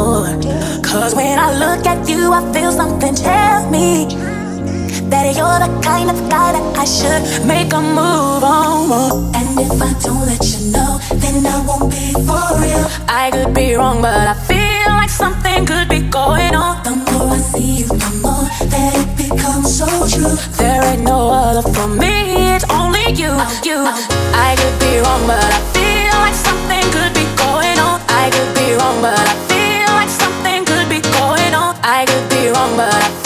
for. Cause when I look at you, I feel something tell me that you're the kind of guy that I should make a move on. And if I don't let you know, then I won't be for real. I could be wrong, but I feel like something could be going on. The more I see you, the more that it becomes so true. There ain't no other for me, it's only you, you. I could be wrong, but I feel like something could be going on. I could be wrong, but I my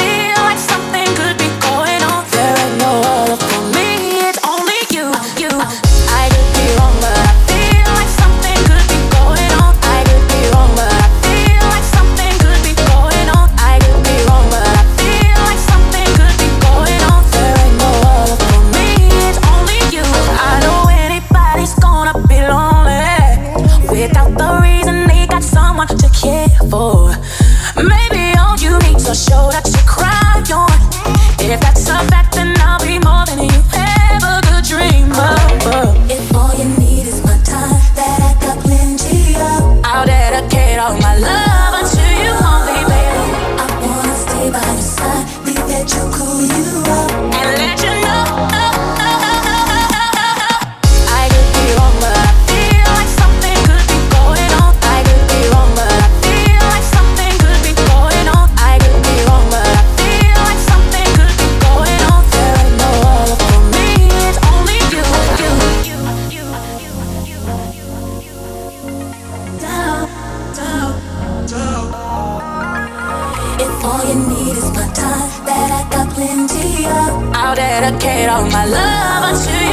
gotta all my love on you.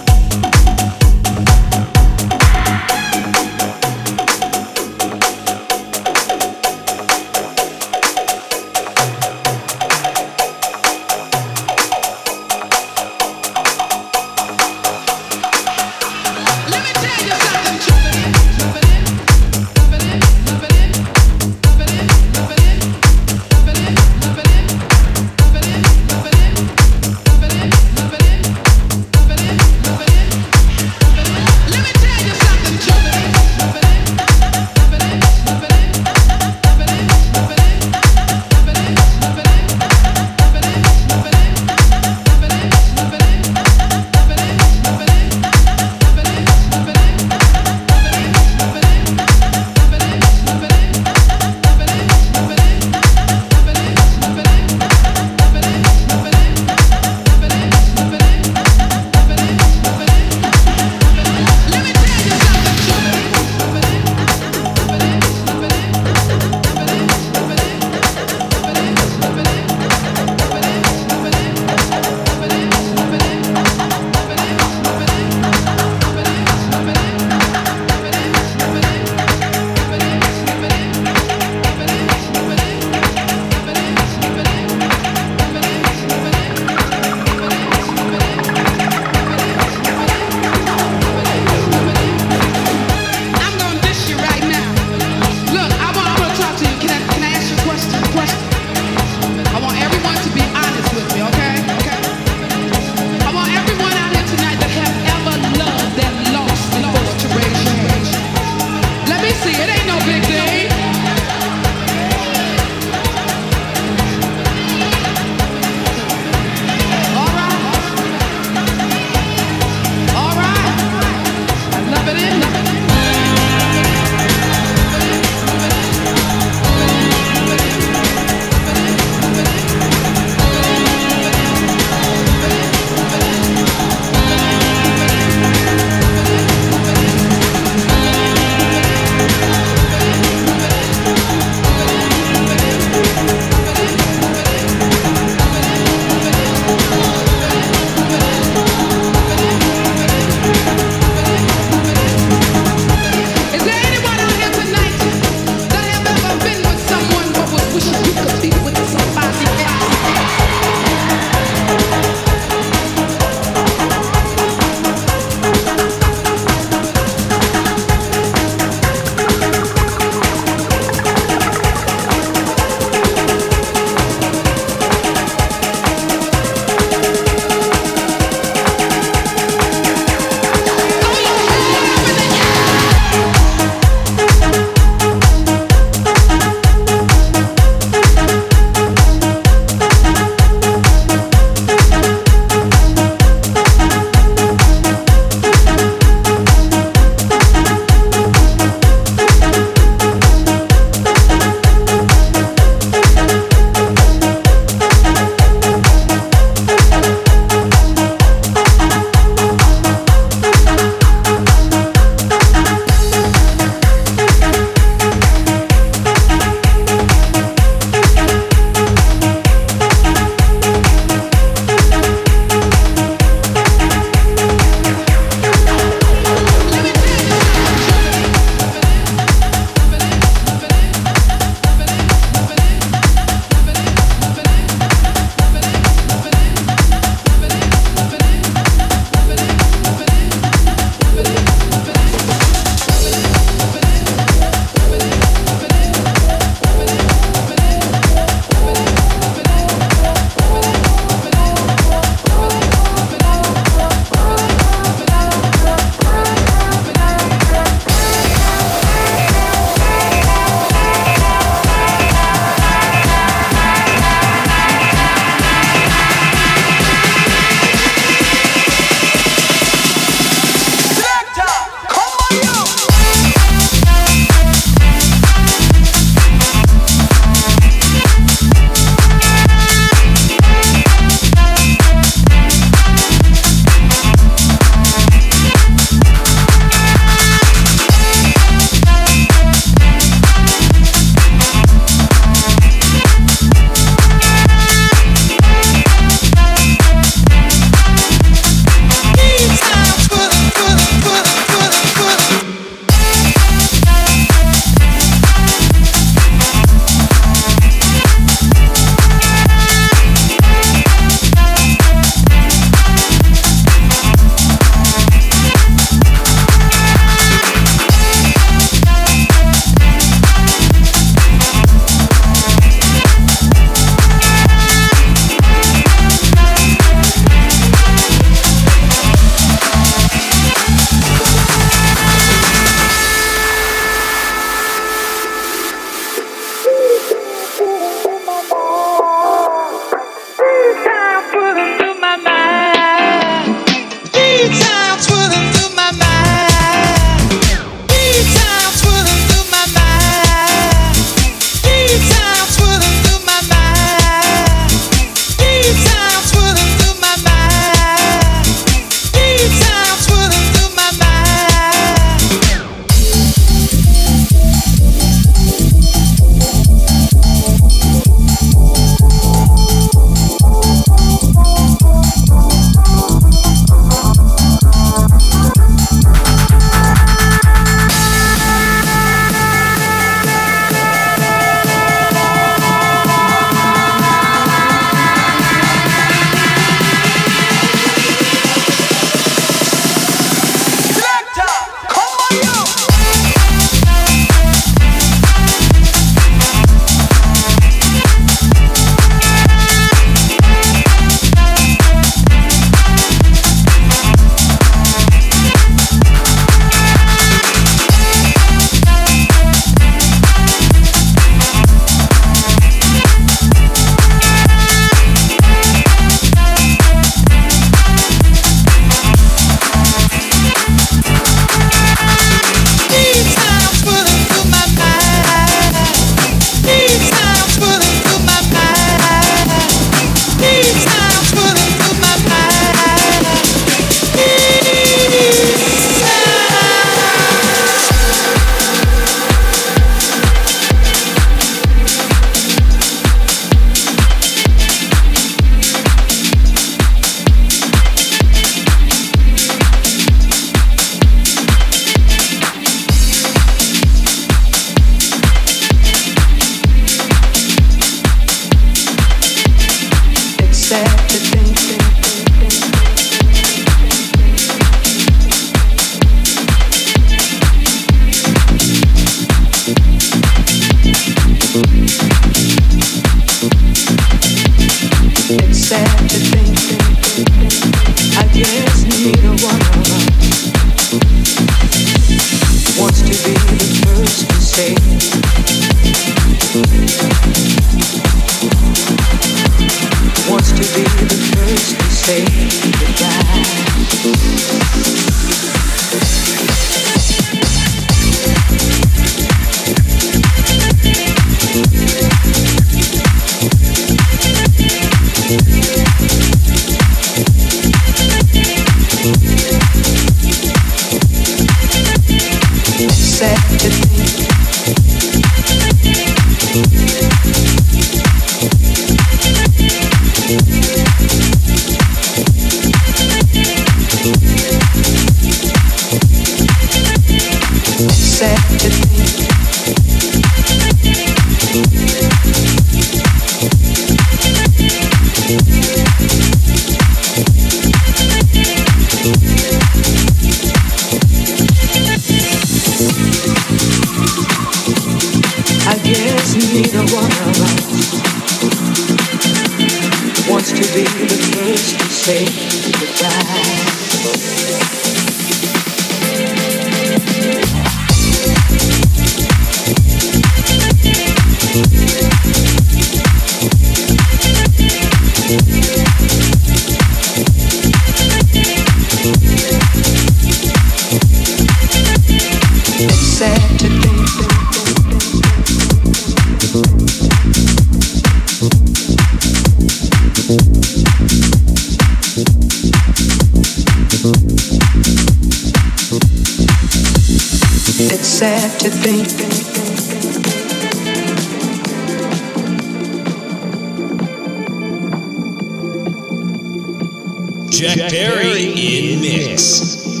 Jack, Jack Perry, in mix.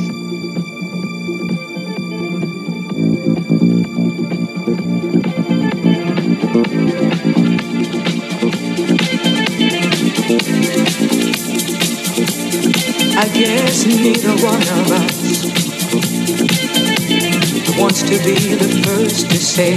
I guess neither one of us wants to be the first to say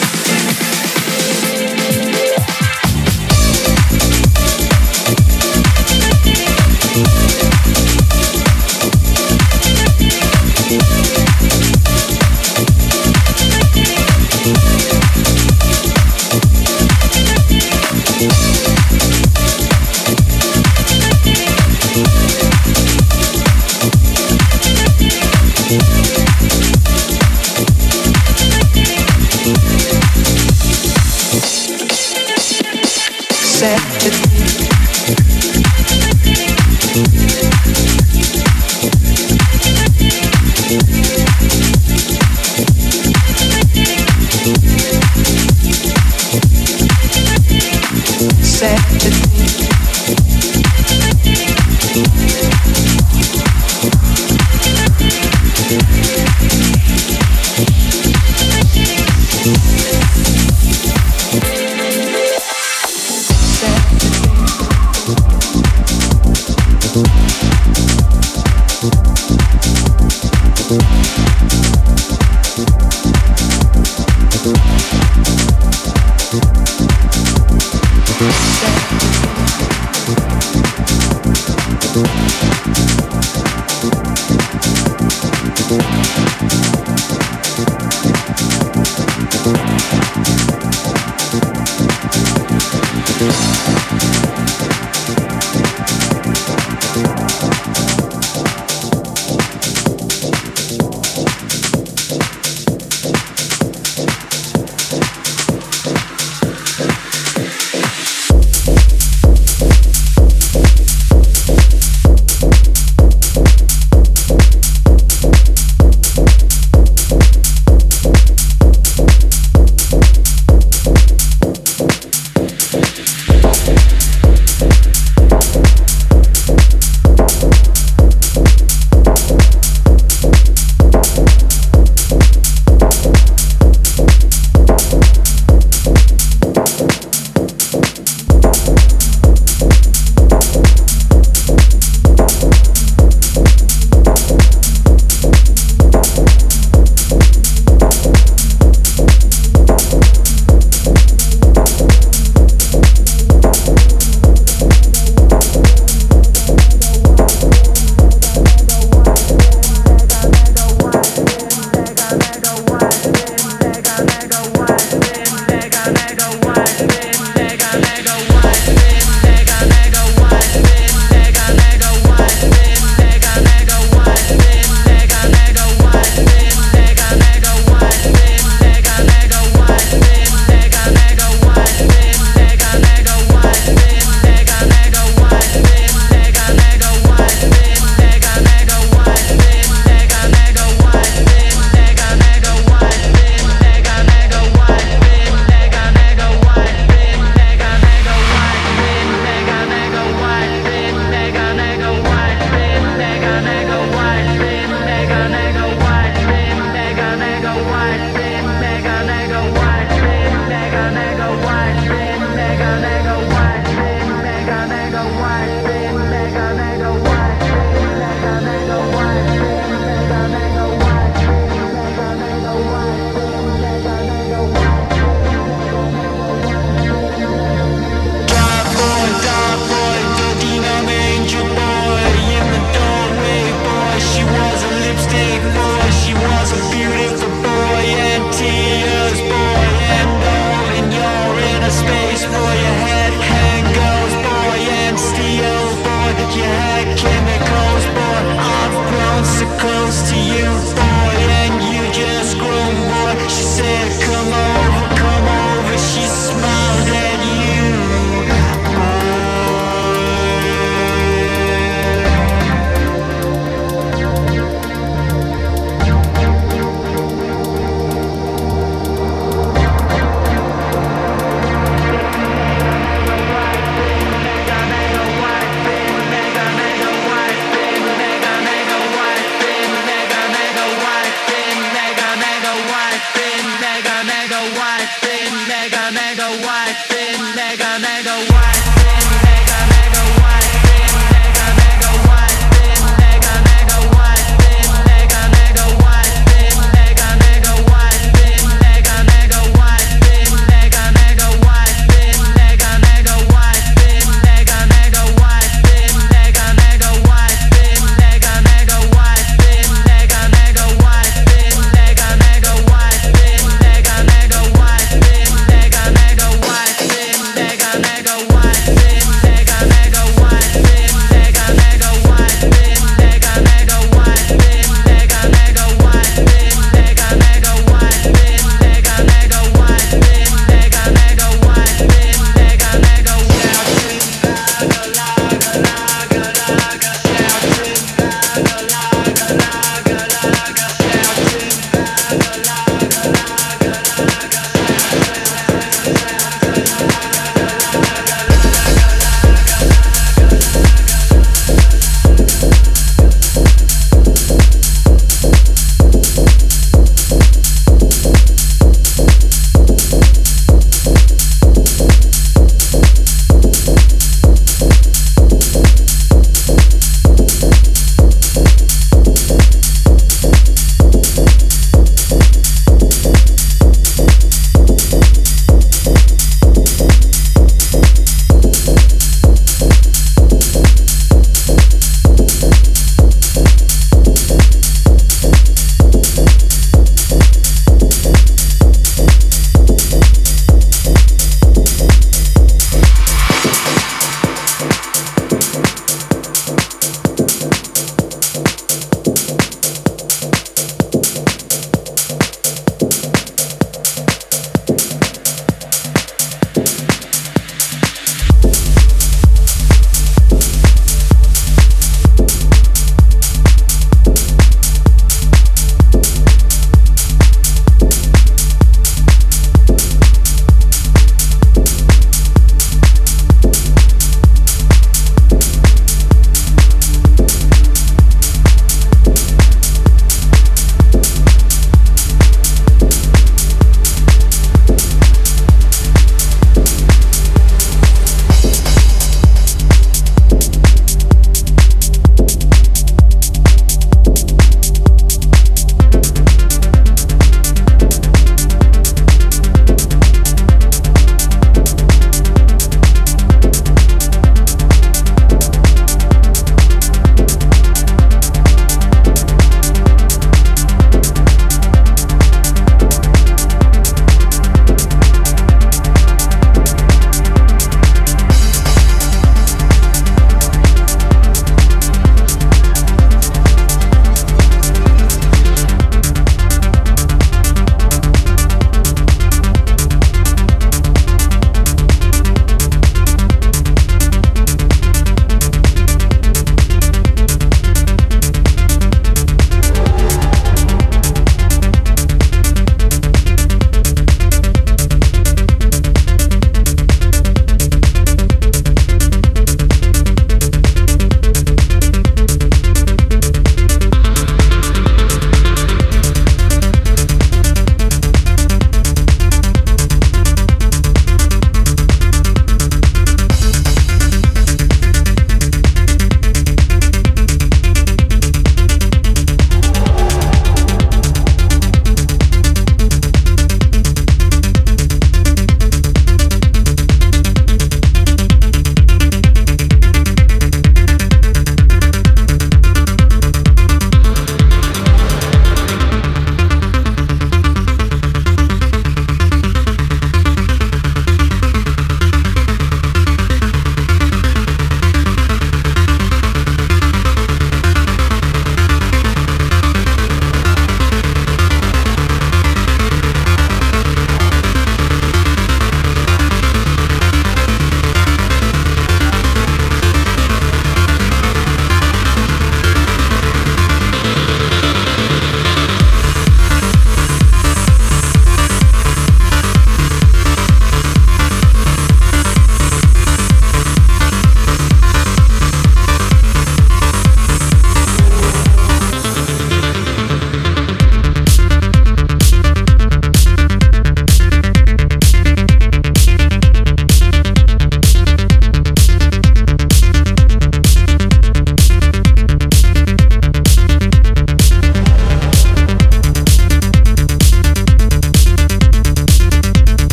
Thank